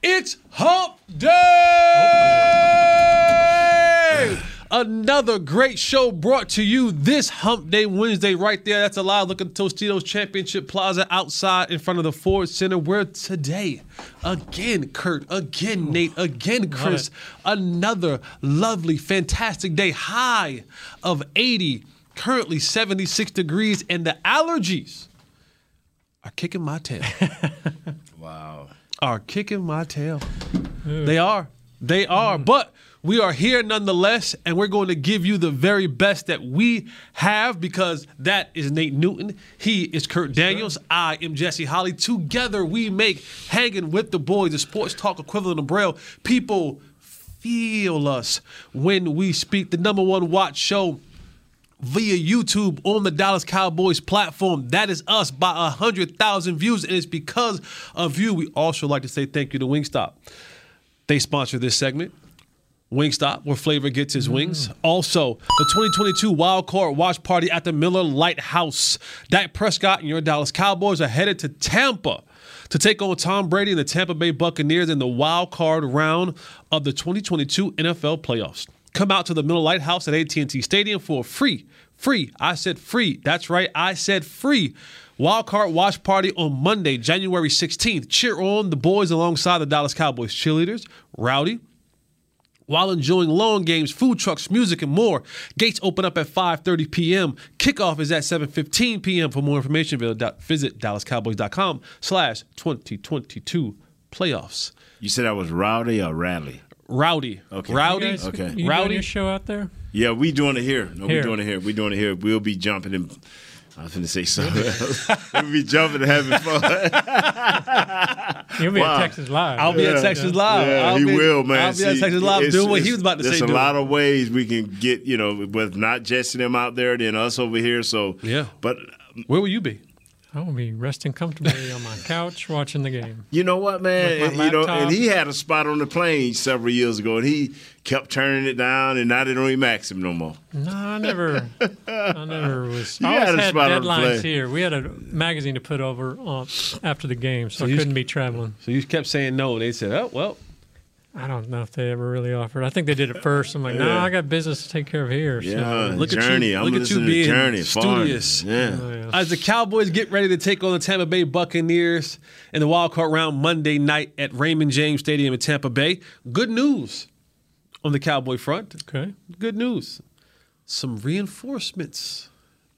It's Hump Day! Another great show brought to you this Hump Day Wednesday, right there. That's a live look at Tostitos Championship Plaza outside in front of the Ford Center, where today, again, Kurt, again, Nate, again, Chris, another lovely, fantastic day. High of 80, currently 76 degrees, and the allergies are kicking my tail. Wow. Are kicking my tail. They are. They are. Mm. But we are here nonetheless, and we're going to give you the very best that we have because that is Nate Newton. He is Kurt Daniels. I am Jesse Holley. Together we make Hanging with the Boys, the sports talk equivalent of Braille. People feel us when we speak. The number one watch show via YouTube on the Dallas Cowboys platform. That is us by 100,000 views, and it's because of you. We also like to say thank you to Wingstop. They sponsor this segment. Wingstop, where flavor gets his wings. Mm. Also, the 2022 Wild Card Watch Party at the Miller Lite House. Dak Prescott and your Dallas Cowboys are headed to Tampa to take on Tom Brady and the Tampa Bay Buccaneers in the wild card round of the 2022 NFL playoffs. Come out to the Miller Lite House at AT&T Stadium for free, free, I said free, that's right, I said free, wild card watch party on Monday, January 16th. Cheer on the boys alongside the Dallas Cowboys cheerleaders, Rowdy, while enjoying long games, food trucks, music, and more. Gates open up at 5.30 p.m. Kickoff is at 7.15 p.m. For more information, visit dallascowboys.com slash 2022 playoffs. You said I was rowdy or rally? Rowdy. Okay. Rowdy. You guys- Okay. You doing Rowdy. your show out there? Yeah, we doing it here. No, we Here. doing it here. We doing it here. We'll be jumping and I was going to say something else. we'll be jumping and having fun. You'll be Wow. at Texas Live. I'll be at Texas Live. Yeah, I'll he be, will, man. I'll be at Texas Live doing what he was about to There's say. There's a doing. lot of ways we can get, you know, with not Jesse them out there, then us over here. So Yeah. but Where will you be? I will be resting comfortably on my couch watching the game. You know what, man? And, you know, and he had a spot on the plane several years ago, and he kept turning it down, and now they don't even max him no more. No, I never, I never was. You I had always a had spot on the deadlines plane. here. We had a magazine to put over on, after the game, so, I couldn't be traveling. So you kept saying no, and they said, oh, well, I don't know if they ever really offered. I think they did it first. I'm like, no, Yeah. I got business to take care of here. Yeah, So, Look at you- Journey. I'm look at you listening being Journey. Studious. Yeah. oh, yeah. As the Cowboys get ready to take on the Tampa Bay Buccaneers in the wild card round Monday night at Raymond James Stadium in Tampa Bay, good news on the Cowboy front. okay, Good news. Some reinforcements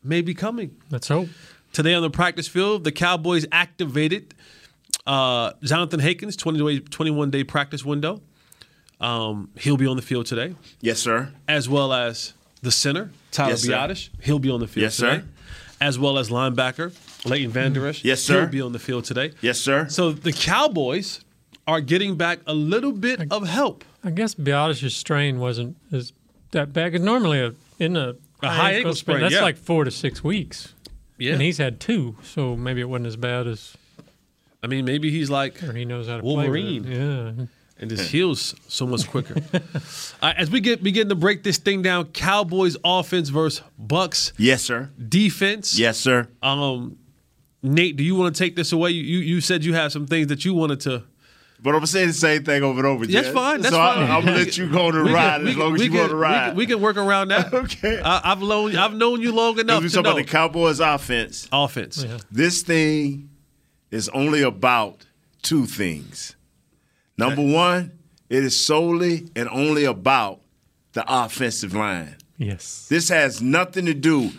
may be coming. let's hope. Today on the practice field, the Cowboys activated uh, Jonathan Hankins' 20 day, 21 day practice window. Um, he'll be on the field today, Yes, sir. as well as the center, Tyler Yes. Biadasz. He'll be on the field Yes, sir. As well as linebacker Leighton Vander Esch. Yes, sir. He'll be on the field today. Yes, sir. So the Cowboys are getting back a little bit of help. I guess Biadasz's strain wasn't as that bad. 'cause normally, a, in a, A high ankle sprain, that's yeah. like four to six weeks. Yeah. And he's had two, so maybe it wasn't as bad as I mean, maybe he's like or he knows how to Wolverine. play. Yeah. and just heals so much quicker. uh, as we get begin to break this thing down, Cowboys offense versus Bucks Yes, sir. defense. Yes, sir. Um, Nate, do you want to take this away? You, you you said you have some things that you wanted to. But I'm saying the same thing over and over. Again. That's fine. That's so fine. I, I'm gonna let you go on the We ride can- as we long can- as we you go on can- we ride. can- We can work around that. Okay. I, I've known I've known you long enough If we to talk know about the Cowboys offense, offense. Yeah. this thing is only about two things. Number one, it is solely and only about the offensive line. Yes. This has nothing to do.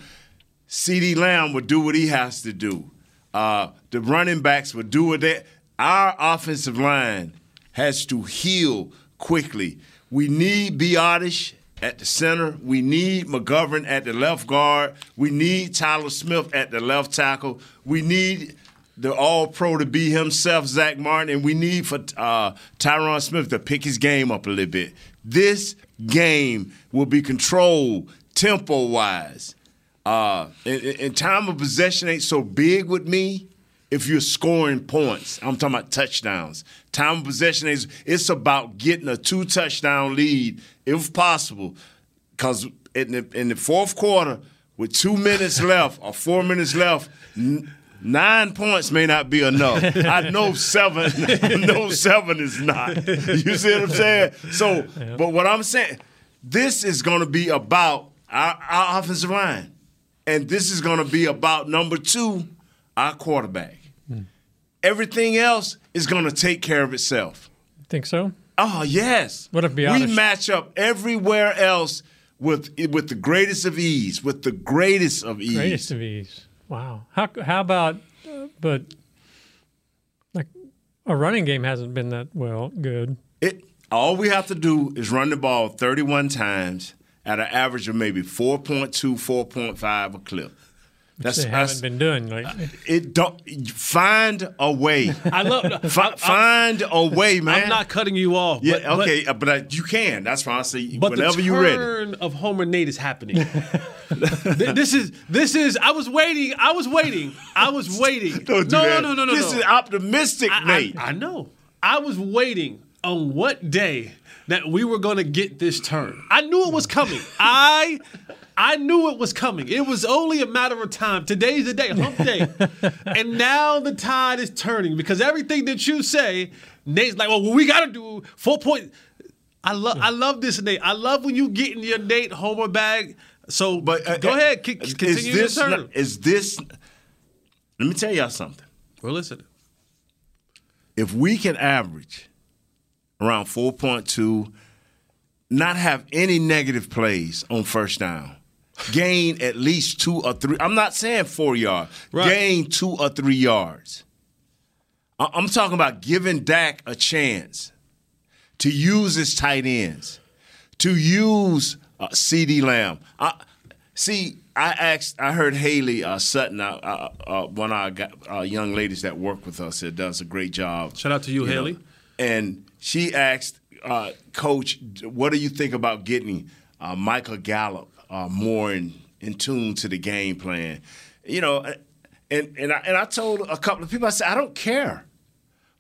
CeeDee Lamb will do what he has to do. Uh, the running backs will do what they. Our offensive line has to heal quickly. We need Biadasz at the center. We need McGovern at the left guard. We need Tyler Smith at the left tackle. We need the All Pro to be himself, Zack Martin, and we need for uh, Tyron Smith to pick his game up a little bit. This game will be controlled tempo wise. Uh, and, and time of possession ain't so big with me. If you're scoring points, I'm talking about touchdowns. Time of possession is it's about getting a two touchdown lead if possible, because in the, in the fourth quarter with two minutes left or four minutes left. N- Nine points may not be enough. I know seven. I know seven is not. You see what I'm saying? So, but what I'm saying, this is going to be about our, our offensive line, and this is going to be about number two, our quarterback. Hmm. Everything else is going to take care of itself. Think so? Oh yes. What if we match up everywhere else with with the greatest of ease, with the greatest of ease. Greatest of ease. Wow. How how about but like a running game hasn't been that well good. It all we have to do is run the ball 31 times at an average of maybe 4.2, 4.5 a clip. That's, They that's haven't been doing lately. it. Don't find a way. I love. Fi- find a way, man. I'm not cutting you off. Yeah, but, but- okay, uh, but, uh, you can. That's fine. I say But whenever the you're ready. turn of Homer Nate is happening. This is this is. I was waiting. I was waiting. I was waiting. Don't do no, that. no, no, no, This no. is optimistic, I, Nate. I, I know. I was waiting on what day that we were going to get this turn. I knew it was coming. I I knew it was coming. It was only a matter of time. Today's the day, hump day. and now the tide is turning because everything that you say, Nate's like, well, we got to do four point. I love I love this, Nate. I love when you get in your Nate Homer bag. So But uh, go uh, ahead, c- is continue this your turn. not- Is this? Let me tell y'all something. We're listening. If we can average around 4.2, not have any negative plays on first down, gain at least two or three. I'm not saying four yards. Right. Gain two or three yards. I- I'm talking about giving Dak a chance to use his tight ends, to use uh, CeeDee Lamb. I, see, I asked, I heard Haley uh, Sutton, uh, uh, uh, one of our uh, young ladies that work with us, that does a great job. Shout out to you, know. Haley. And she asked, uh, Coach, what do you think about getting uh, Michael Gallup uh, more in, in tune to the game plan? You know, and and I, and I told a couple of people, I said, I don't care.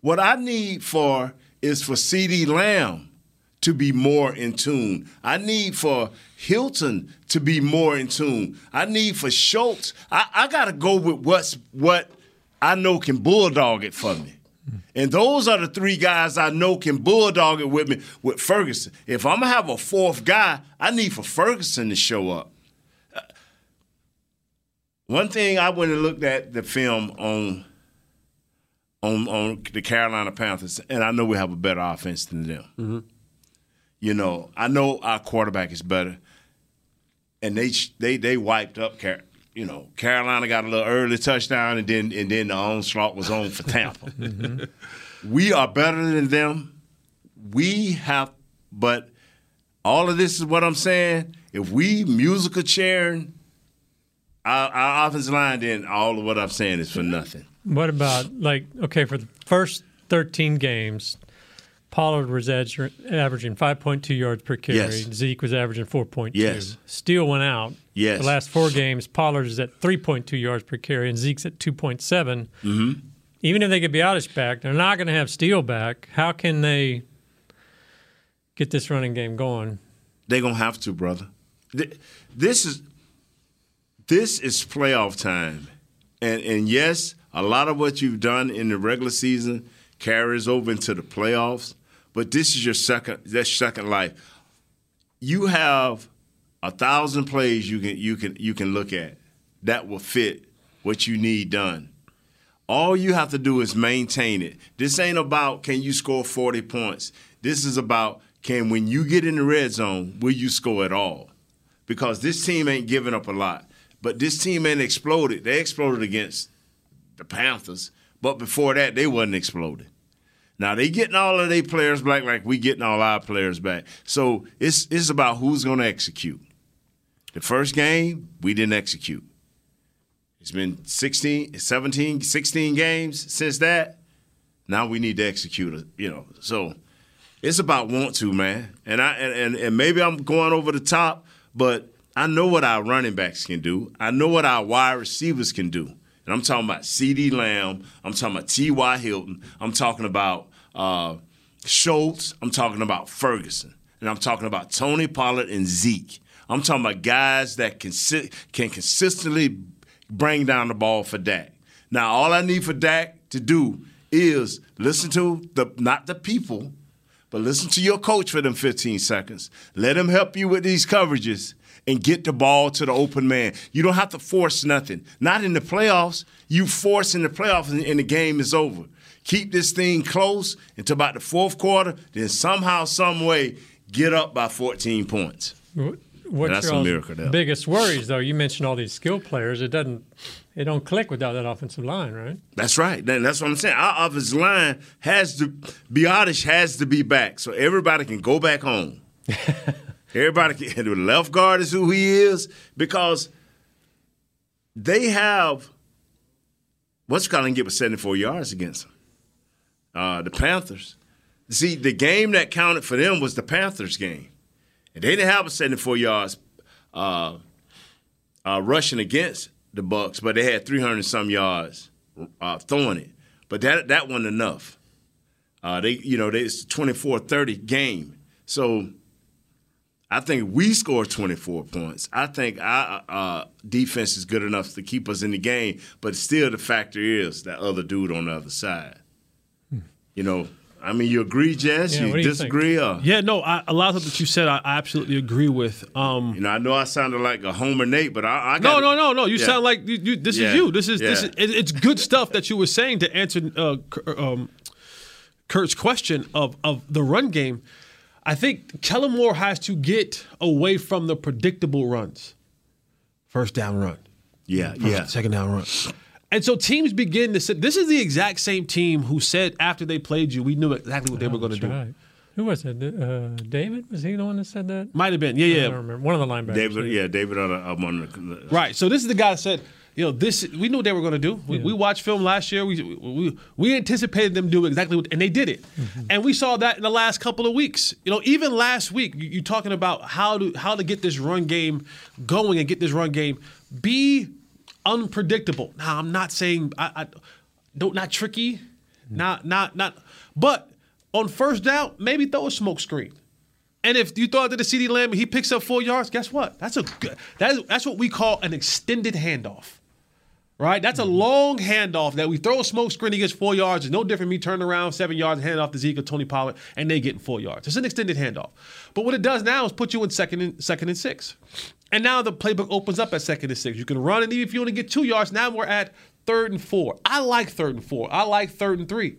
What I need for is for CeeDee Lamb to be more in tune. I need for Hilton to be more in tune. I need for Schultz. I, I got to go with what's what I know can bulldog it for me. And those are the three guys I know can bulldog it with me with Ferguson. If I'm gonna have a fourth guy, I need for Ferguson to show up. Uh, One thing I went and looked at the film on on on the Carolina Panthers, and I know we have a better offense than them. You know, I know our quarterback is better, and they they they wiped up. Car- you know, Carolina got a little early touchdown, and then and then the onslaught was on for Tampa. Mm-hmm. We are better than them. We have, but all of this is what I'm saying. If we musical chairing our, our offensive line, then all of what I'm saying is for nothing. What about like okay for the first 13 games, Pollard was averaging 5.2 yards per carry. Yes. Zeke was averaging 4.2. Yes. Steele went out. Yes. The last four games, Pollard is at 3.2 yards per carry and Zeke's at 2.7. Mm-hmm. Even if they get Biadasz back, they're not going to have Steele back. How can they get this running game going? They're gonna have to, brother. This is this is playoff time, and and yes, a lot of what you've done in the regular season carries over into the playoffs. But this is your second that's second life. You have a thousand plays you can you can you can look at that will fit what you need done. All you have to do is maintain it. This ain't about can you score 40 points. This is about can when you get in the red zone, will you score at all? Because this team ain't giving up a lot. But this team ain't exploded. They exploded against the Panthers, but before that they wasn't exploded. Now they getting all of their players back like we getting all our players back. So it's it's about who's gonna execute. The first game, we didn't execute. It's been 16, 17, 16 games since that. Now we need to execute you know. So it's about want to, man. And I and, and, and maybe I'm going over the top, but I know what our running backs can do. I know what our wide receivers can do. And I'm talking about CeeDee Lamb. I'm talking about T.Y. Hilton. I'm talking about uh, Schultz. I'm talking about Ferguson. And I'm talking about Tony Pollard and Zeke. I'm talking about guys that can, can consistently bring down the ball for Dak. Now, all I need for Dak to do is listen to the not the people, but listen to your coach for them 15 seconds. Let him help you with these coverages and get the ball to the open man. You don't have to force nothing. Not in the playoffs. You force in the playoffs and the game is over. Keep this thing close until about the fourth quarter, then somehow, some way, get up by 14 points. What's That's your a miracle. Biggest worries, though? You mentioned all these skill players. It doesn't, it don't click without that offensive line, right? That's right. That's what I'm saying. Our offensive line has to, Biadasz has to be back, so everybody can go back home. everybody can. The left guard is who he is because they have. What's calling get with 74 yards against them? Uh, the Panthers. See, the game that counted for them was the Panthers game. And they didn't have a 74 yards uh, uh, rushing against the Bucks, but they had 300 some yards uh, throwing it. But that that wasn't enough. Uh, they, you know, they, it's 24-30 game. So I think we scored 24 points. I think our uh, defense is good enough to keep us in the game, but still the factor is that other dude on the other side. You know, I mean, you agree, Jess? Yeah, you do disagree? Or? Yeah, no, I, a lot of that you said, I, I absolutely agree with. Um, You know, I know I sounded like a Homer Nate, but I, I no, got no, no, no. You Yeah. sound like you, you, this Yeah. is you. This is this is. It, it's good stuff that you were saying to answer uh, um, Kurt's question of of the run game. I think Kellen Moore has to get away from the predictable runs. First down run. Yeah, First- yeah. Second down run. And so teams begin to say, this is the exact same team who said after they played you, we knew exactly what they were going to do. right. Who was it? Uh, David? Was he the one that said that? Might have been. Yeah, I yeah. don't remember. One of the linebackers. David, yeah, David on, a, on the, Right. So this is the guy that said, you know, this we knew what they were going to do. We, we watched film last year. We, we we anticipated them do exactly what, and they did it. And we saw that in the last couple of weeks. You know, even last week, you, you talking about how to how to get this run game going and get this run game be unpredictable. Now, I'm not saying I, I don't not tricky, not not not, but on first down, maybe throw a smoke screen. And if you throw it to the CeeDee Lamb and he picks up four yards, guess what? That's a good, that's that's what we call an extended handoff. Right? That's a mm-hmm. long handoff that we throw a smoke screen, he gets four yards. It's no different me turning around seven yards, hand off to Zeke or Tony Pollard, and they getting four yards. It's an extended handoff. But what it does now is put you in second and second and six. And now the playbook opens up at second and six. You can run, and even if you only get two yards, now we're at third and four. I like third and four. I like third and 3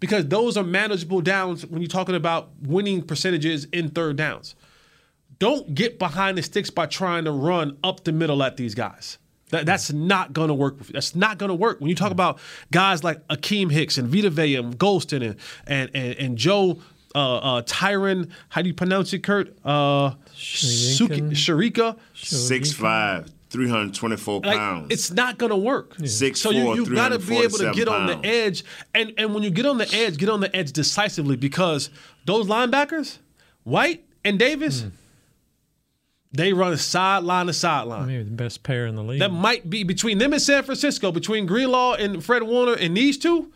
because those are manageable downs when you're talking about winning percentages in third downs. Don't get behind the sticks by trying to run up the middle at these guys. That, that's not going to work. That's not going to work. When you talk about guys like Akiem Hicks and Vita Vea and Gholston and and and, and Joe uh, uh, Tryon, how do you pronounce it, Kurt? Uh, Suki, Sharika. six five, 324 Like, pounds. it's not going to work. Six, so you, four, you got to be able to 347 get on the edge, and and when you get on the edge, get on the edge decisively because those linebackers, White and Davis, Hmm. they run sideline to sideline. Maybe the best pair in the league. That might be between them and San Francisco, between Greenlaw and Fred Warner and these two,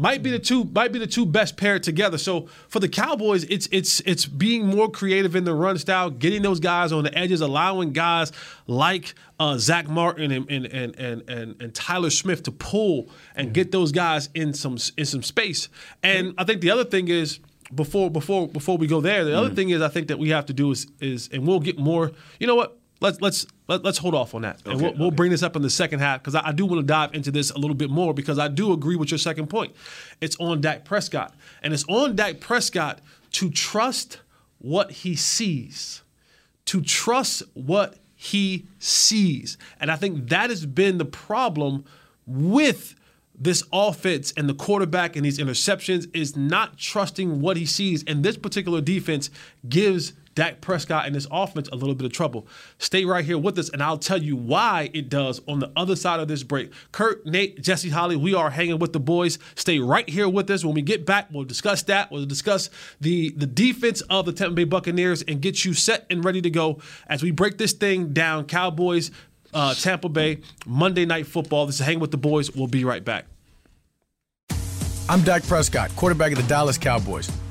might be the two might be the two best paired together. So for the Cowboys, it's it's it's being more creative in the run style, getting those guys on the edges, allowing guys like uh, Zack Martin and and, and and and and Tyler Smith to pull and get those guys in some in some space. And I think the other thing is before before before we go there, the other thing is I think that we have to do is is and we'll get more. You know what? Let's let's let, let's hold off on that, and we'll, we'll bring this up in the second half because I, I do want to dive into this a little bit more because I do agree with your second point. It's on Dak Prescott, and it's on Dak Prescott to trust what he sees, to trust what he sees, and I think that has been the problem with this offense and the quarterback and these interceptions is not trusting what he sees, and this particular defense gives Dak Prescott and this offense a little bit of trouble. Stay right here with us, and I'll tell you why it does on the other side of this break. Kurt, Nate, Jesse Holley, we are hanging with the boys. Stay right here with us. When we get back, we'll discuss that. We'll discuss the, the defense of the Tampa Bay Buccaneers and get you set and ready to go as we break this thing down. Cowboys, uh, Tampa Bay, Monday Night Football. This is Hanging with the Boys. We'll be right back. I'm Dak Prescott, quarterback of the Dallas Cowboys.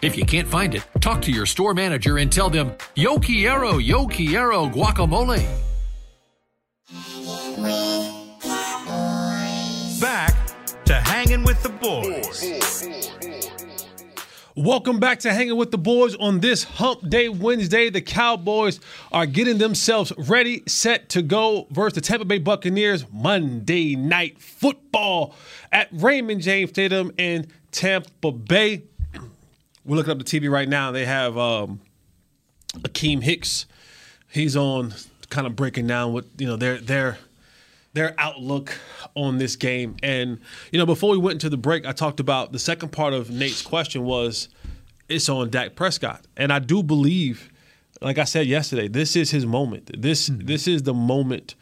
If you can't find it, talk to your store manager and tell them, Yo Quiero, Yo Quiero guacamole. Back to hanging with the boys. Welcome back to Hanging with the Boys on this Hump Day Wednesday. The Cowboys are getting themselves ready, set to go versus the Tampa Bay Buccaneers Monday Night Football at Raymond James Stadium in Tampa Bay. We're looking up the TV right now. They have um, Akiem Hicks. He's on, kind of breaking down what you know their their their outlook on this game. And you know, before we went into the break, I talked about the second part of Nate's question was it's on Dak Prescott, and I do believe, like I said yesterday, this is his moment. This this is the moment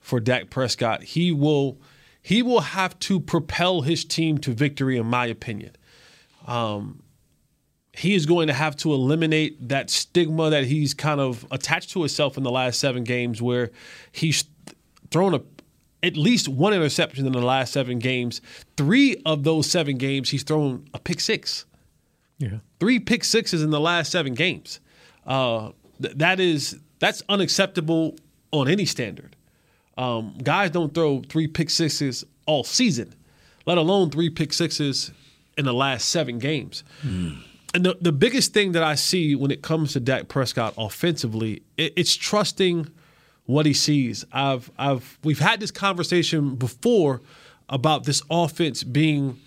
for Dak Prescott. He will he will have to propel his team to victory, in my opinion. Um, he is going to have to eliminate that stigma that he's kind of attached to himself in the last seven games, where he's thrown a at least one interception in the last seven games. Three of those seven games, he's thrown a pick six. Yeah. Three pick sixes in the last seven games. Uh, th- that is that's unacceptable on any standard. Um, guys don't throw three pick sixes all season, let alone three pick sixes in the last seven games. And the, the biggest thing that I see when it comes to Dak Prescott offensively, it, it's trusting what he sees. I've I've we've had this conversation before about this offense being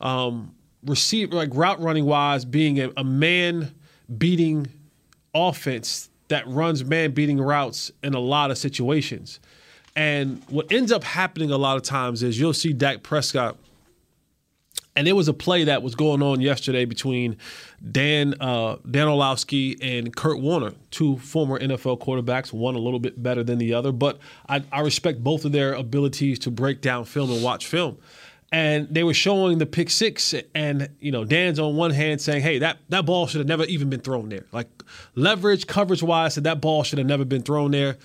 um, receive like route running wise being a, a man beating offense that runs man beating routes in a lot of situations. And what ends up happening a lot of times is you'll see Dak Prescott and there was a play that was going on yesterday between Dan uh, Dan Orlovsky and Kurt Warner, two former NFL quarterbacks, one a little bit better than the other. But I, I respect both of their abilities to break down film and watch film. And they were showing the pick six, and you know Dan's on one hand saying, "Hey, that that ball should have never even been thrown there." Like leverage, coverage wise, said that ball should have never been thrown there.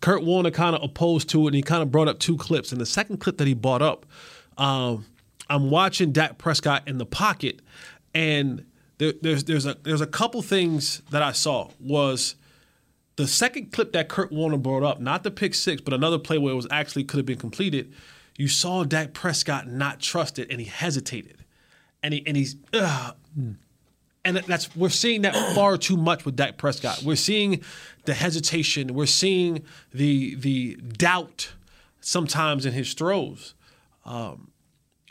Kurt Warner kind of opposed to it, and he kind of brought up two clips. And the second clip that he brought up, um, I'm watching Dak Prescott in the pocket, and there, there's there's a there's a couple things that I saw was the second clip that Kurt Warner brought up, not the pick six, but another play where it was actually could have been completed. You saw Dak Prescott not trust it, and he hesitated, and he and he's. Ugh. And that's we're seeing that far too much with Dak Prescott. We're seeing the hesitation. We're seeing the the doubt sometimes in his throws, um,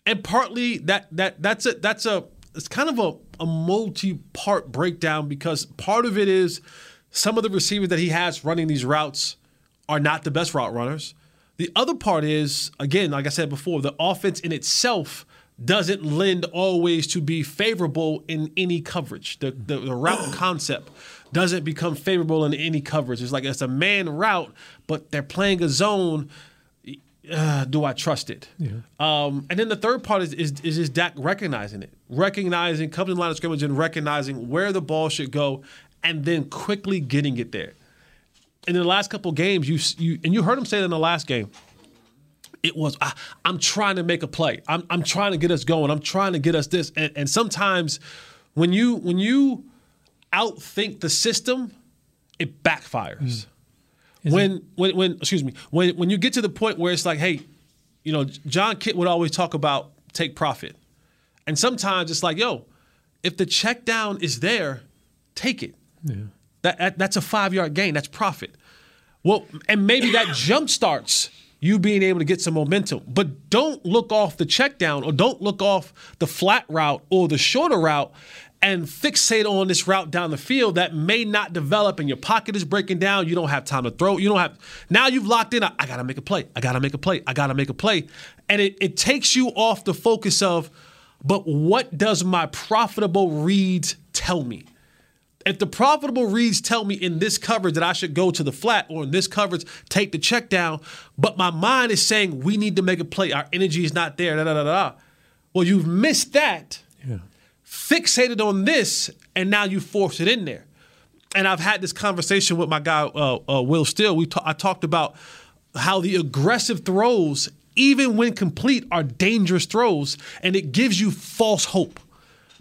and partly that that that's a that's a it's kind of a, a multi-part breakdown because part of it is some of the receivers that he has running these routes are not the best route runners. The other part is, again, like I said before, the offense in itself doesn't lend always to be favorable in any coverage. The, the, the route concept doesn't become favorable in any coverage. It's like it's a man route, but they're playing a zone. Uh, do I trust it? Yeah. Um, and then the third part is, is is just Dak recognizing it, recognizing coming to the line of scrimmage and recognizing where the ball should go, and then quickly getting it there. And In the last couple games, you you and you heard him say it in the last game. It was I, am trying to make a play. I'm I'm trying to get us going. I'm trying to get us this. And, and sometimes when you when you outthink the system, it backfires. Mm. When, when when excuse me when when you get to the point where it's like, hey, you know, Jon Kitna would always talk about take profit, and sometimes it's like, yo, if the check down is there, take it. Yeah. That, that that's a five yard gain. That's profit. Well, and maybe that jump starts you being able to get some momentum. But don't look off the check down or don't look off the flat route or the shorter route and fixate on this route down the field that may not develop and your pocket is breaking down. You don't have time to throw. You don't have now you've locked in. I, I gotta make a play. I gotta make a play. I gotta make a play. And it, it takes you off the focus of, but what does my profitable reads tell me? If the profitable reads tell me in this coverage that I should go to the flat or in this coverage take the check down, but my mind is saying we need to make a play. Our energy is not there. Da, da, da, da. Well, you've missed that fixated on this, and now you force it in there. And I've had this conversation with my guy uh, uh, Will Steele. We I talked about how the aggressive throws, even when complete, are dangerous throws, and it gives you false hope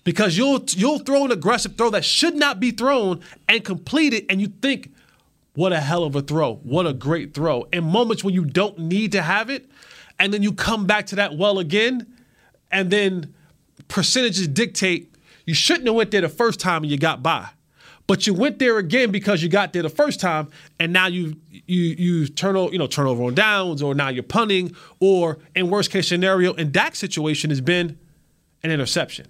because you'll you'll throw an aggressive throw that should not be thrown and complete it, and you think, "What a hell of a throw! What a great throw!" In moments when you don't need to have it, and then you come back to that well again, and then percentages dictate you shouldn't have went there the first time and you got by. But you went there again because you got there the first time, and now you you you turn over, you know, turnover on downs, or now you're punting, or in worst case scenario, in Dak's situation has been an interception.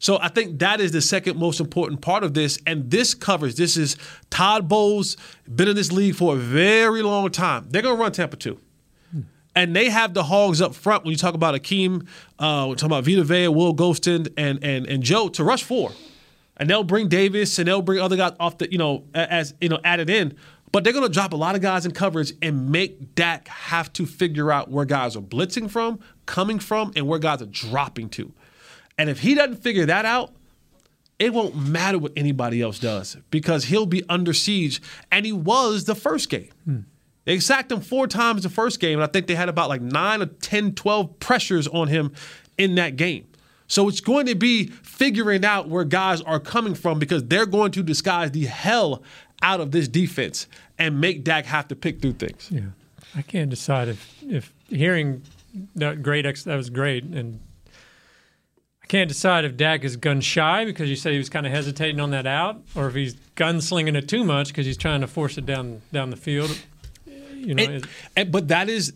So I think that is the second most important part of this. And this covers this is Todd Bowles, been in this league for a very long time. They're gonna run Tampa 2 and they have the hogs up front when you talk about Akiem, uh, we're talking about Vita Vea, Will Gholston, and and and Joe to rush four, and they'll bring Davis and they'll bring other guys off the you know as you know added in, but they're gonna drop a lot of guys in coverage and make Dak have to figure out where guys are blitzing from, coming from, and where guys are dropping to, and if he doesn't figure that out. It won't matter what anybody else does because he'll be under siege, and he was the first game. Hmm. They sacked him four times the first game, and I think they had about like nine or 10, 12 pressures on him in that game. So it's going to be figuring out where guys are coming from because they're going to disguise the hell out of this defense and make Dak have to pick through things. Yeah. I can't decide if if hearing that great ex that was great and I can't decide if Dak is gun shy because you said he was kind of hesitating on that out, or if he's gunslinging it too much because he's trying to force it down down the field. You know, and, and, but that is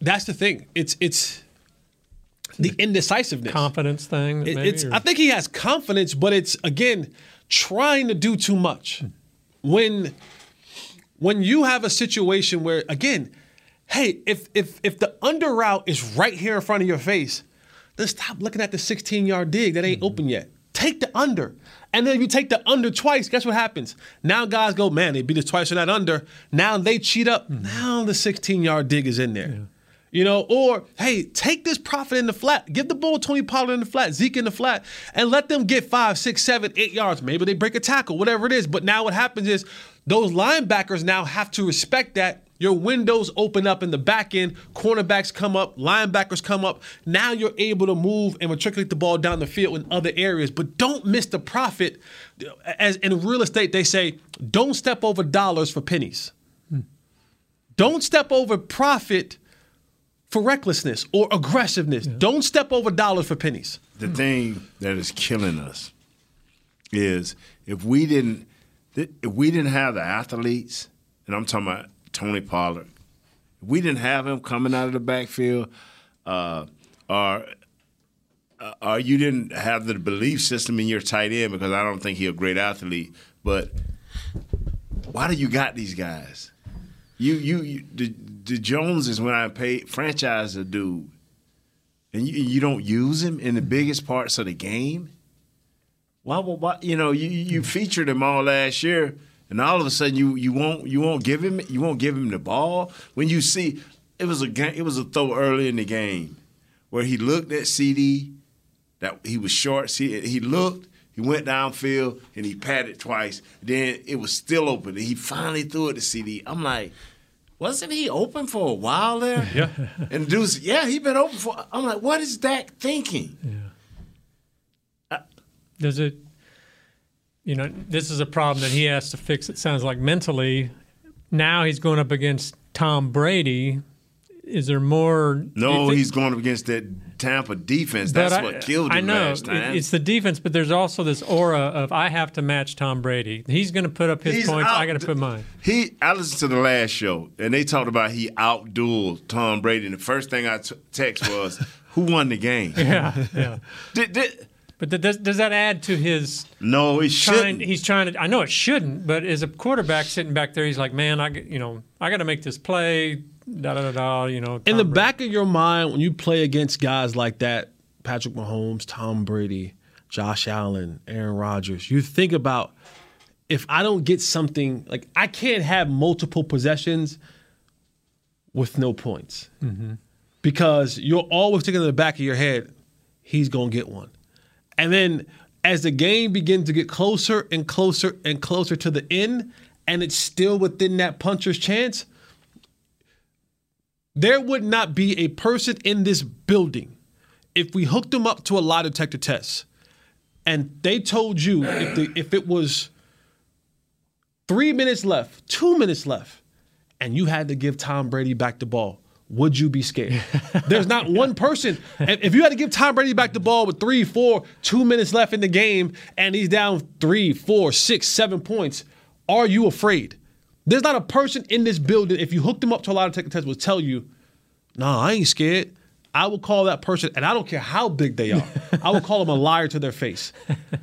that's the thing. It's it's the indecisiveness, confidence thing. Maybe, it's I think he has confidence, but it's again trying to do too much. When when you have a situation where again, hey, if if if the under route is right here in front of your face, then stop looking at the 16 yard dig that ain't mm-hmm. open yet. Take the under. And then if you take the under twice, guess what happens? Now guys go, man, they beat us twice on that under. Now they cheat up. Mm-hmm. Now the 16 yard dig is in there. Yeah. You know, or hey, take this profit in the flat. Give the ball Tony Pollard in the flat, Zeke in the flat, and let them get five, six, seven, eight yards. Maybe they break a tackle, whatever it is. But now what happens is those linebackers now have to respect that your windows open up in the back end, cornerbacks come up, linebackers come up. Now you're able to move and matriculate the ball down the field in other areas, but don't miss the profit. As in real estate, they say, don't step over dollars for pennies. Hmm. Don't step over profit for recklessness or aggressiveness. Don't step over dollars for pennies. The thing that is killing us is if we didn't if we didn't have the athletes, and I'm talking about Tony Pollard, we didn't have him coming out of the backfield, uh, or uh, or you didn't have the belief system in your tight end because I don't think he's a great athlete, but why do you got these guys? You you, you the, the Jones is when I pay franchise a dude, and you you don't use him in the biggest parts of the game. Why, why you know you you featured him all last year, and all of a sudden you you won't you won't give him you won't give him the ball when you see it was a ga- it was a throw early in the game where he looked at CeeDee that he was short. See, he looked, he went downfield, and he patted twice. Then it was still open, and he finally threw it to CeeDee. I'm like, wasn't he open for a while there? Yeah. And dude's, yeah, he been open for. I'm like, what is Dak thinking? Yeah uh, does it? You know, this is a problem that he has to fix. It sounds like mentally. Now he's going up against Tom Brady. Is there more? No, he's going up against that Tampa defense. That's I- what killed him I know last time. It- it's the defense, but there's also this aura of I have to match Tom Brady. He's going to put up his He's points. I out- got to put mine. He, I listened to the last show, and they talked about he outdueled Tom Brady. And the first thing I t- text was, "Who won the game?" Yeah, yeah. Did, did, But th- does, does that add to his? no, he shouldn't. he's trying to. I know it shouldn't, but as a quarterback sitting back there, he's like, "Man, I g- you know I got to make this play." Da da da da. You know, In the Brady. back of your mind, when you play against guys like that, Patrick Mahomes, Tom Brady, Josh Allen, Aaron Rodgers, you think about if I don't get something like I can't have multiple possessions with no points mm-hmm. because you're always thinking in the back of your head, he's gonna get one, and then as the game begins to get closer and closer and closer to the end, and it's still within that puncher's chance there would not be a person in this building if we hooked them up to a lie detector test and they told you if, the, if it was three minutes left, two minutes left, and you had to give Tom Brady back the ball, would you be scared? There's not one person. If you had to give Tom Brady back the ball with three, four, two minutes left in the game, and he's down three, four, six, seven points, are you afraid? There's not a person in this building, if you hooked them up to a lie detector test, would tell you, nah, I ain't scared. I will call that person, and I don't care how big they are, I will call them a liar to their face.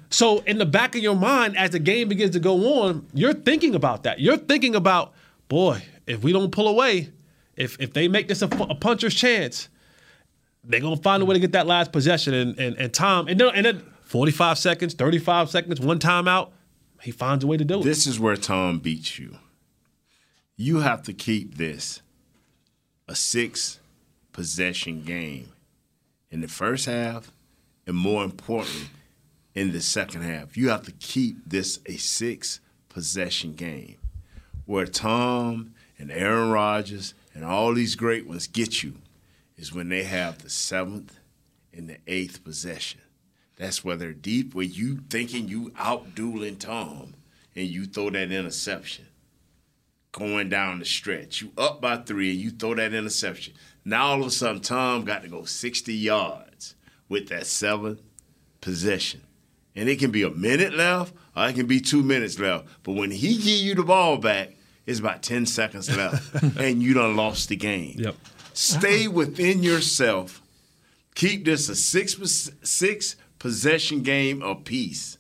So, in the back of your mind, as the game begins to go on, you're thinking about that. You're thinking about, boy, if we don't pull away, if if they make this a, a puncher's chance, they're gonna find a way to get that last possession. And and, and Tom, and then, and then 45 seconds, 35 seconds, one timeout, he finds a way to do it. This is where Tom beats you. You have to keep this a six possession game in the first half, and more importantly, in the second half. You have to keep this a six possession game where Tom and Aaron Rodgers and all these great ones get you is when they have the seventh and the eighth possession. That's where they're deep, where you thinking you outdueling Tom and you throw that interception going down the stretch. You up by three and you throw that interception. Now all of a sudden Tom got to go 60 yards with that seventh possession. And it can be a minute left or it can be two minutes left. But when he give you the ball back, it's about 10 seconds left and you done lost the game. Yep. Stay within yourself. Keep this a six six possession game apiece.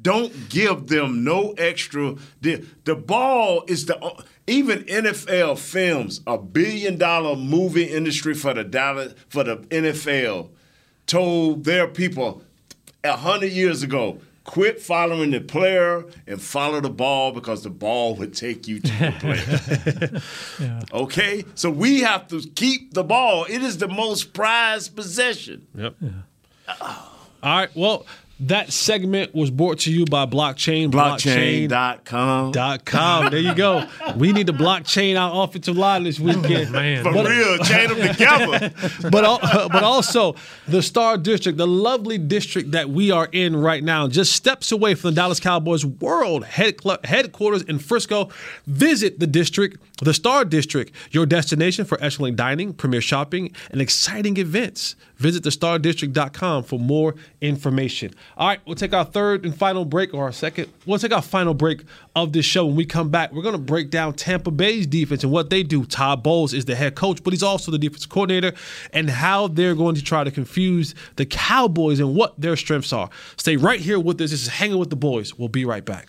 Don't give them no extra. The, the ball is the even NFL films a billion dollar movie industry for the Dallas for the NFL told their people a hundred years ago. Quit following the player and follow the ball because the ball would take you to the player. Okay? So we have to keep the ball. It is the most prized possession. Yep. All right. Well, That segment was brought to you by Blockchain. Blockchain.com. Dot com. There you go. We need to blockchain our offensive line this weekend. Oh, man. For But- real, chain them together. but al- but also the Star District, the lovely district that we are in right now, just steps away from the Dallas Cowboys World head cl- headquarters in Frisco. Visit the district, the Star District, your destination for excellent dining, premier shopping, and exciting events. Visit thestardistrict.com for more information. All right, we'll take our third and final break, or our second. We'll take our final break of this show. When we come back, we're going to break down Tampa Bay's defense and what they do. Todd Bowles is the head coach, but he's also the defense coordinator, and how they're going to try to confuse the Cowboys and what their strengths are. Stay right here with us. This is Hanging with the Boys. We'll be right back.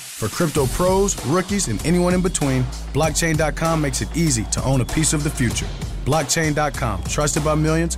For crypto pros, rookies, and anyone in between, blockchain.com makes it easy to own a piece of the future. Blockchain.com, trusted by millions,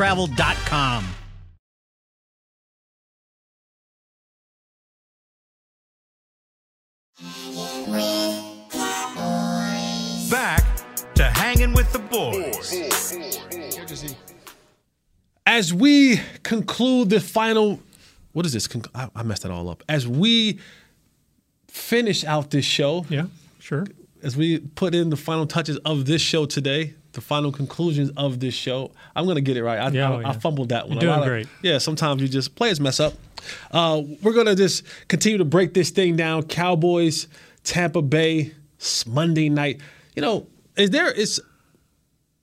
cowboystravel.com. Back to hanging with the boys. As we conclude the final, what is this? I, I messed that all up. As we finish out this show, Yeah, sure. as we put in the final touches of this show today, the final conclusions of this show, I'm gonna get it right. I, Yeah, I, oh, I fumbled that one. You're doing of- great. yeah, sometimes you just players mess up. Uh, we're gonna just continue to break this thing down. Cowboys, Tampa Bay, Monday night. You know, is there is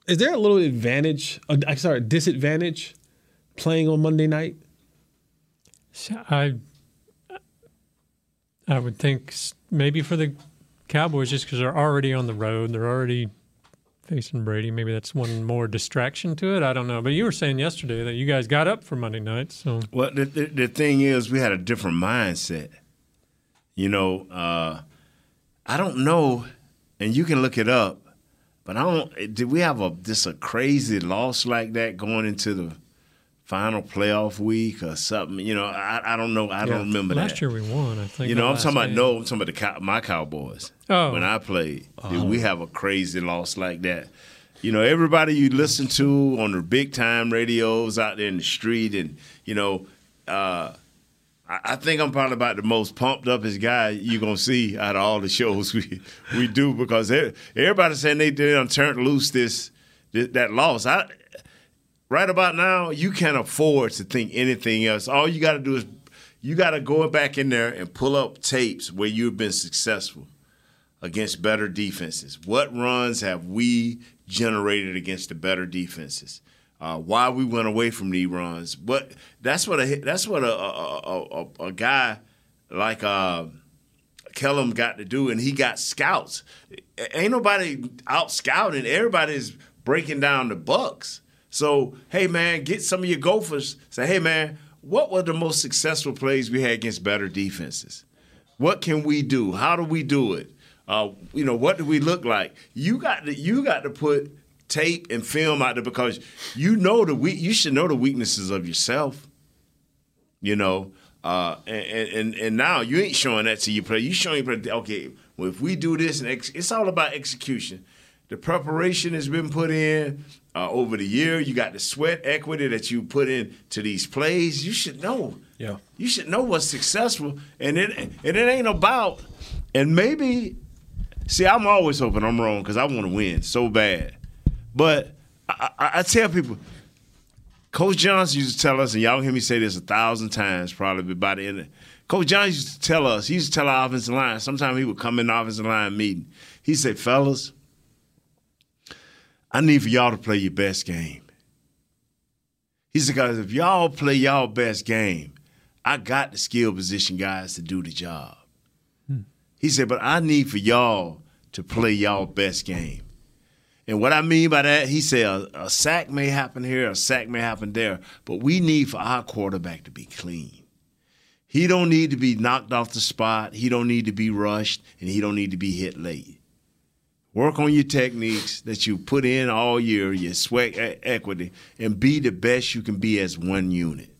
is there a little advantage? Uh, sorry, disadvantage playing on Monday night? I I would think maybe for the Cowboys, just because they're already on the road, they're already facing Brady. Maybe that's one more distraction to it. I don't know. But you were saying yesterday that you guys got up for Monday night, so Well, the, the, the thing is, we had a different mindset. You know, uh, I don't know, and you can look it up, but I don't. Did we have a just a crazy loss like that going into the final playoff week or something? You know, I, I don't know. I don't remember last that. year we won. I think. You know, I'm talking about no. I'm talking about the cow, my Cowboys. Oh. when I played, did we have a crazy loss like that? You know, everybody you listen to on the big time radios out there in the street, and you know, uh, I, I think I'm probably about the most pumped up as guy you're gonna see out of all the shows we we do because everybody's saying they they done turned loose this, this that loss. I right about now, you can't afford to think anything else. All you got to do is you got to go back in there and pull up tapes where you've been successful against better defenses. What runs have we generated against the better defenses? Uh, why we went away from these runs? What that's what a that's what a a, a, a, guy like uh, Kellen got to do, and he got scouts. Ain't nobody out scouting. Everybody's breaking down the Bucks. So, hey man, get some of your Gophers. Say, hey man, what were the most successful plays we had against better defenses? What can we do? How do we do it? Uh, you know, what do we look like? You got to you got to put tape and film out there because you know the we you should know the weaknesses of yourself. You know, uh, and, and and now you ain't showing that to your player. You showing your player, okay, well if we do this and ex- it's all about execution. The preparation has been put in uh, over the year. You got the sweat equity that you put in to these plays. You should know. Yeah. You should know what's successful, and it and it ain't about. And maybe, see, I'm always hoping I'm wrong because I want to win so bad. But I, I, I tell people, Coach Johnson used to tell us, and y'all hear me say this a thousand times probably by the end. Of, Coach Johnson used to tell us, he used to tell our offensive line. Sometimes he would come in the offensive line meeting. He said, "Fellas, I need for y'all to play your best game." He said, "Guys, if y'all play y'all best game, I got the skill position guys to do the job." Hmm. He said, "But I need for y'all to play y'all best game." And what I mean by that, he said a, a sack may happen here, a sack may happen there, but we need for our quarterback to be clean. He don't need to be knocked off the spot. He don't need to be rushed, and he don't need to be hit late. Work on your techniques that you put in all year, your sweat equity, and be the best you can be as one unit.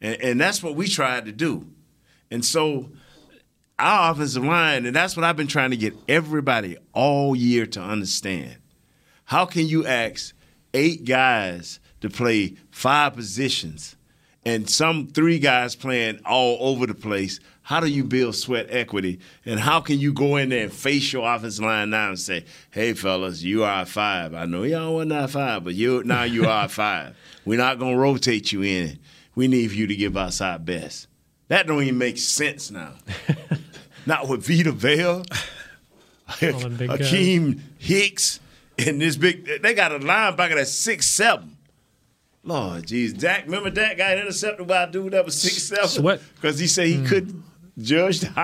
And, and that's what we tried to do. And so our offensive line, and that's what I've been trying to get everybody all year to understand. How can you ask eight guys to play five positions and some three guys playing all over the place? How do you build sweat equity? And how can you go in there and face your offensive line now and say, hey, fellas, you are five. I know y'all wasn't a five, but you now you are five. We're not going to rotate you in. We need you to give us our best. That don't even make sense now. Not with Vita Vea, them big guys. Akiem Hicks, and this big. They got a linebacker that's six seven. Lord, jeez, Dak. Remember Dak got intercepted by a dude that was six seven. Sweat. because he said he hmm. couldn't judge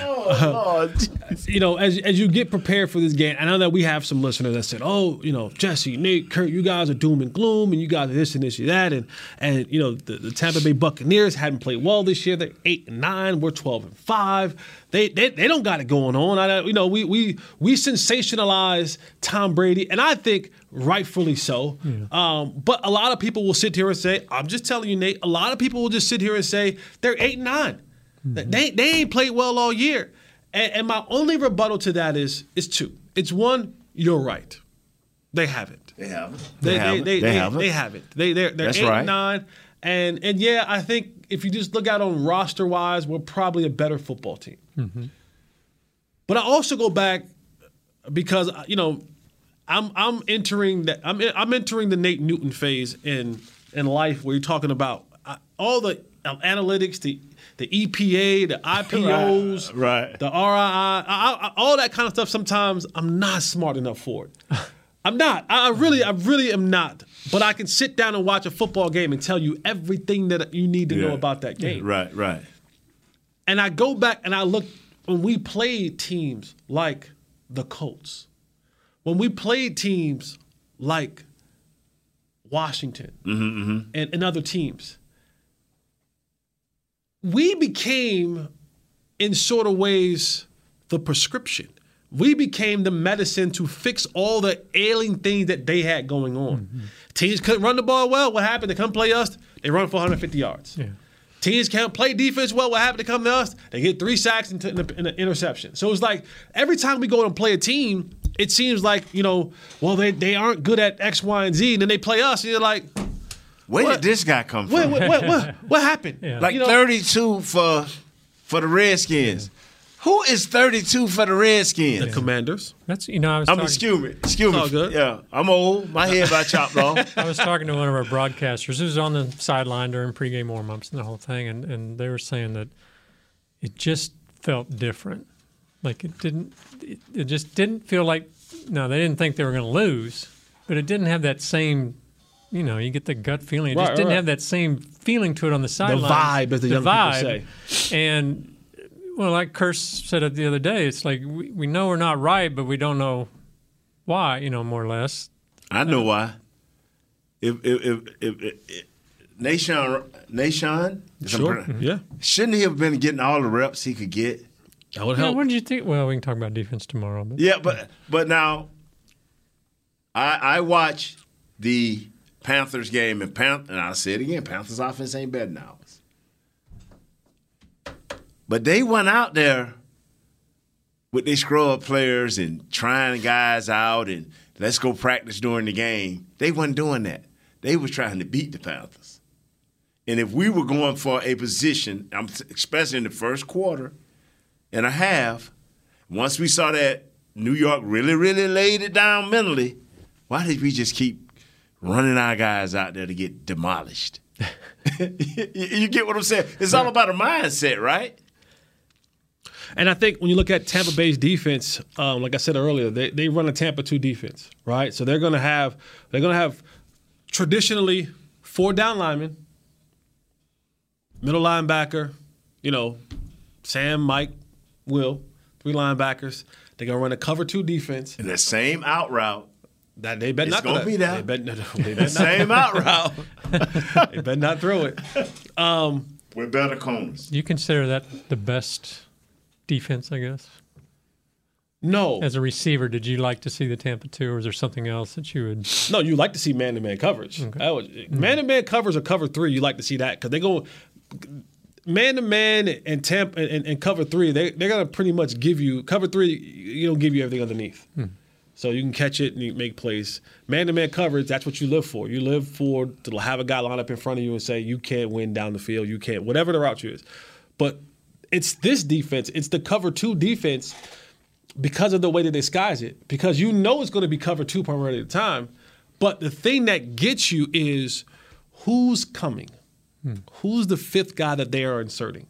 oh Lord, you know, as as you get prepared for this game, I know that we have some listeners that said, "Oh, you know, Jesse, Nate, Kurt, you guys are doom and gloom, and you guys are this and this and that," and and you know, the, the Tampa Bay Buccaneers hadn't played well this year. They're eight and nine. We're twelve and five. They they, they don't got it going on. I you know we we we sensationalize Tom Brady, and I think rightfully so. Um, but a lot of people will sit here and say, "I'm just telling you, Nate." A lot of people will just sit here and say they're eight and 9 They they ain't played well all year. And, and my only rebuttal to that is is two. It's one, you're right. They haven't. they haven't. They, They, haven't. They, They, they, haven't. they haven't. They they're, they're That's eight right. and nine. And and yeah, I think if you just look out on roster wise, we're probably a better football team. But I also go back because you know I'm I'm entering that I'm I'm entering the Nate Newton phase in in life where you're talking about uh, all the um, analytics, the the EPA, the IPOs, Right. the RII, I, I, all that kind of stuff. Sometimes I'm not smart enough for it. I'm not. I I really, I really am not. But I can sit down and watch a football game and tell you everything that you need to know about that game. Right, right. And I go back and I look when we played teams like the Colts, when we played teams like Washington mm-hmm, mm-hmm. And, and other teams, we became, in sort of ways, the prescription. We became the medicine to fix all the ailing things that they had going on. Mm-hmm. Teams couldn't run the ball well. What happened? They come play us, they run for 150 yards. Teams can't play defense well. What happened to come to us? They get three sacks and t- and an interception. So it's like every time we go and play a team, it seems like you know, well they they aren't good at X, Y, and Z, and then they play us, and you're like, Where What? did this guy come from? what what what, what happened? Like You know, 32 for for the Redskins. Who is 32 for the Redskins? the Commanders. That's you know I was I'm talking, excuse me, excuse me. all good. Yeah, I'm old. My head got chopped off. I was talking to one of our broadcasters who was on the sideline during pregame warm-ups and the whole thing, and, and they were saying that it just felt different. Like it didn't, it, it just didn't feel like. No, they didn't think they were going to lose, but it didn't have that same. You know, you get the gut feeling. It Right, just didn't right. have that same feeling to it on the sideline. The vibe, as the young people say. And well, like Curse said it the other day, it's like we, we know we're not right, but we don't know why, you know, more or less. I know uh, why. If if if, if, if, if Nation Nation, Sure, yeah. shouldn't he have been getting all the reps he could get? That would Yeah, help. what did you think? Well, we can talk about defense tomorrow. But Yeah, but but now, I I watched the Panthers game and Pan and I say it again, Panthers offense ain't better than ours. But they went out there with their scrub players and trying guys out and let's go practice during the game. They wasn't doing that. They was trying to beat the Panthers. And if we were going for a position, I'm especially in the first quarter and a half, once we saw that New York really, really laid it down mentally, why did we just keep running our guys out there to get demolished? you, get what I'm saying? It's all about a mindset, right? And I think when you look at Tampa Bay's defense, um, like I said earlier, they, they run a Tampa two defense, right? So they're gonna have they're gonna have traditionally four down linemen, middle linebacker, you know, Sam, Mike, Will, three linebackers. They're gonna run a cover two defense. And the same out route. That they better It's not gonna throw be that. that. They better, they better Same not, out route. they better not throw it. Um, With better corners. you consider that the best defense, I guess? No. As a receiver, did you like to see the Tampa two, or is there something else that you would? No, you like to see man to man coverage. That was man to man covers or cover three. You like to see that because they go man to man and temp and, and cover three. They they're gonna pretty much give you cover three. You don't give you everything underneath. Hmm. So you can catch it and you make plays. Man to man coverage, that's what you live for. You live for to have a guy line up in front of you and say you can't win down the field. You can't whatever the route you is. But it's this defense. It's the cover two defense because of the way that they disguise it. Because you know it's going to be cover two primarily at the time. But the thing that gets you is who's coming? Who's the fifth guy that they are inserting?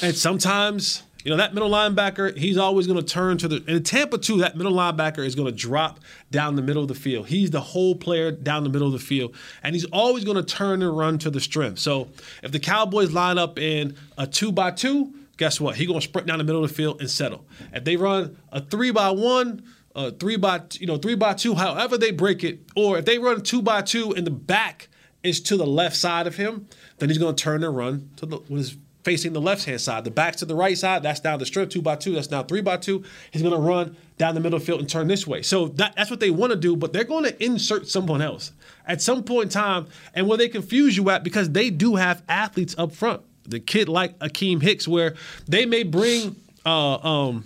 And sometimes, you know, that middle linebacker, he's always going to turn to the. In Tampa, too, that middle linebacker is going to drop down the middle of the field. He's the whole player down the middle of the field. And he's always going to turn and run to the strength. So if the Cowboys line up in a two by two, guess what? He's going to sprint down the middle of the field and settle. If they run a three by one, uh, three by you know three by two, however they break it, or if they run two by two and the back is to the left side of him, then he's going to turn and run to the with his facing the left hand side. The back's to the right side. That's now the strip two by two. That's now three by two. He's going to run down the middle field and turn this way. So that, that's what they want to do, but they're going to insert someone else at some point in time. And where they confuse you at because they do have athletes up front. The kid like Akiem Hicks, where they may bring. Uh, um,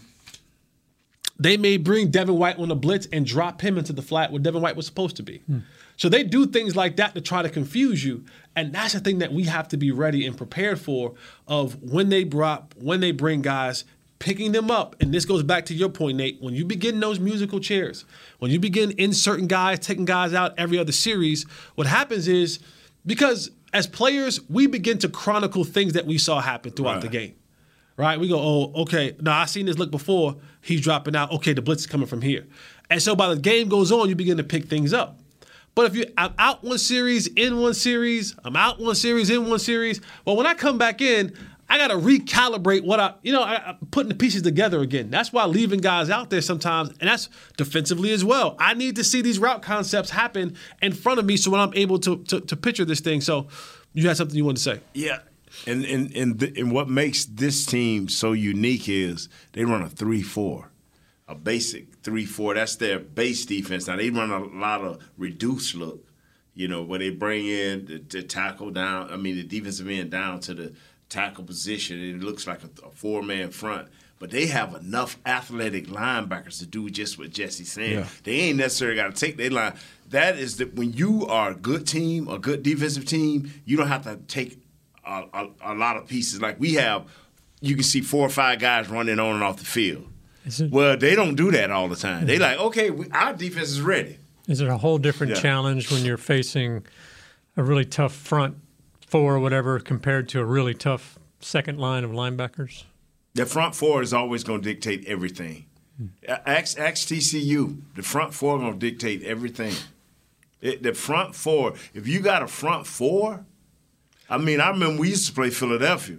they may bring Devin White on a blitz and drop him into the flat where Devin White was supposed to be. So they do things like that to try to confuse you, and that's the thing that we have to be ready and prepared for. Of when they drop, when they bring guys, picking them up, and this goes back to your point, Nate. When you begin those musical chairs, when you begin inserting guys, taking guys out every other series, what happens is because as players, we begin to chronicle things that we saw happen throughout the game right? We go, oh, okay. Now I seen this look before. He's dropping out. Okay, the blitz is coming from here, and so by the game goes on, you begin to pick things up. But if you, I'm out one series, in one series, I'm out one series, in one series. Well, when I come back in, I got to recalibrate what I, you know, I, I'm putting the pieces together again. That's why leaving guys out there sometimes, and that's defensively as well. I need to see these route concepts happen in front of me so when I'm able to to, to picture this thing. So, you had something you wanted to say? Yeah. And and and, th- and what makes this team so unique is they run a three four, a basic three four. That's their base defense. Now they run a lot of reduced look, you know, where they bring in the, the tackle down. I mean, the defensive end down to the tackle position. And it looks like a, a four man front. But they have enough athletic linebackers to do just what Jesse's saying. Yeah. They ain't necessarily got to take their line. That is that when you are a good team, a good defensive team, you don't have to take a, a, a lot of pieces. Like we have, you can see four or five guys running on and off the field. It, Well, they don't do that all the time. They like, okay, we, our defense is ready. is it a whole different Yeah. challenge when you're facing a really tough front four or whatever compared to a really tough second line of linebackers? The front four is always going to dictate everything. Ask, ask TCU. The front four going to dictate everything. It, the front four. If you got a front four, I mean, I remember we used to play Philadelphia.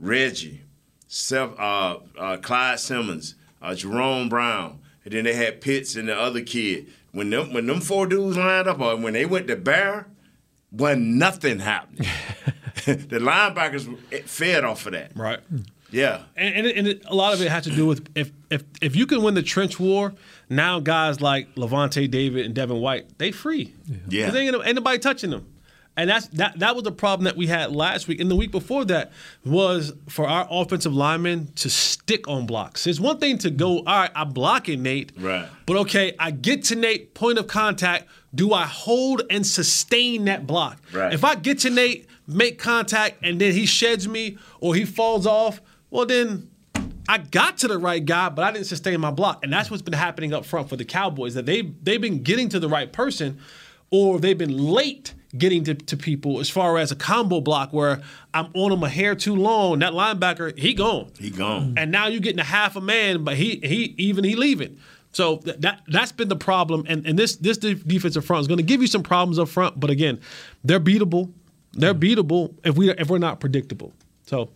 Reggie, Seth, uh, uh, Clyde Simmons, uh, Jerome Brown, and then they had Pitts and the other kid. When them when them four dudes lined up, or when they went to Bear, when nothing happened. the linebackers fed off of that. Right. Yeah. And, and, it, and it, a lot of it has to do with if, if if you can win the trench war, now guys like Lavonte David and Devin White, they free. Yeah. 'Cause Ain't, ain't nobody touching them. And that's that that was the problem that we had last week. And the week before that was for our offensive linemen to stick on blocks. It's one thing to go, all right, I'm blocking Nate. Right. But okay, I get to Nate, point of contact. Do I hold and sustain that block? Right. If I get to Nate, make contact, and then he sheds me or he falls off, well then I got to the right guy, but I didn't sustain my block. And that's what's been happening up front for the Cowboys, that they they've been getting to the right person, or they've been late getting to, to people as far as a combo block where I'm on him a hair too long. That linebacker, he gone. He gone. And now you're getting a half a man, but he he even he leaving. So th- that that's been the problem, and and this this defensive front is going to give you some problems up front. But again, they're beatable. They're beatable if we if we're not predictable. So,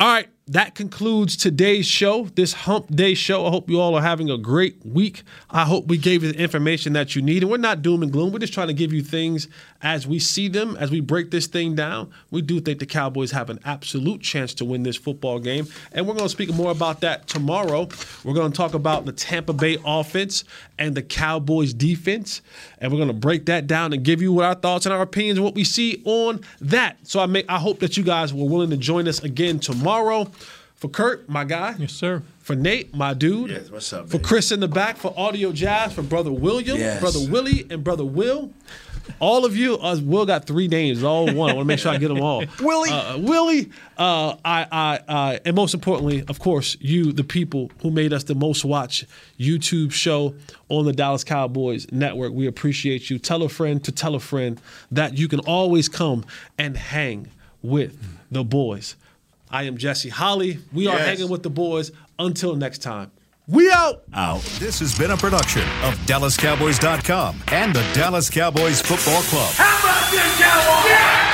all right, that concludes today's show. This Hump Day show. I hope you all are having a great week. I hope we gave you the information that you need, and we're not doom and gloom. We're just trying to give you things as we see them, as we break this thing down. We do think the Cowboys have an absolute chance to win this football game, and we're going to speak more about that tomorrow. We're going to talk about the Tampa Bay offense and the Cowboys defense, and we're going to break that down and give you what our thoughts and our opinions and what we see on that. So I make I hope that you guys were willing to join us again tomorrow. For Kurt, my guy. Yes, sir. For Nate, my dude. Yes, what's up, For baby? Chris in the back, for Audio Jazz, for Brother William, Yes. Brother Willie, and Brother Will. All of you, uh, Will got three names, all one. I want to make sure I get them all. Willie. Uh, Willie, uh, I, I, I, and most importantly, of course, you, the people who made us the most watched YouTube show on the Dallas Cowboys Network. We appreciate you. Tell a friend to tell a friend that you can always come and hang with the boys. I am Jesse Holley. We are hanging with the boys. Until next time, we out. Out. This has been a production of DallasCowboys.com and the Dallas Cowboys Football Club. How about this, Cowboys? Yeah!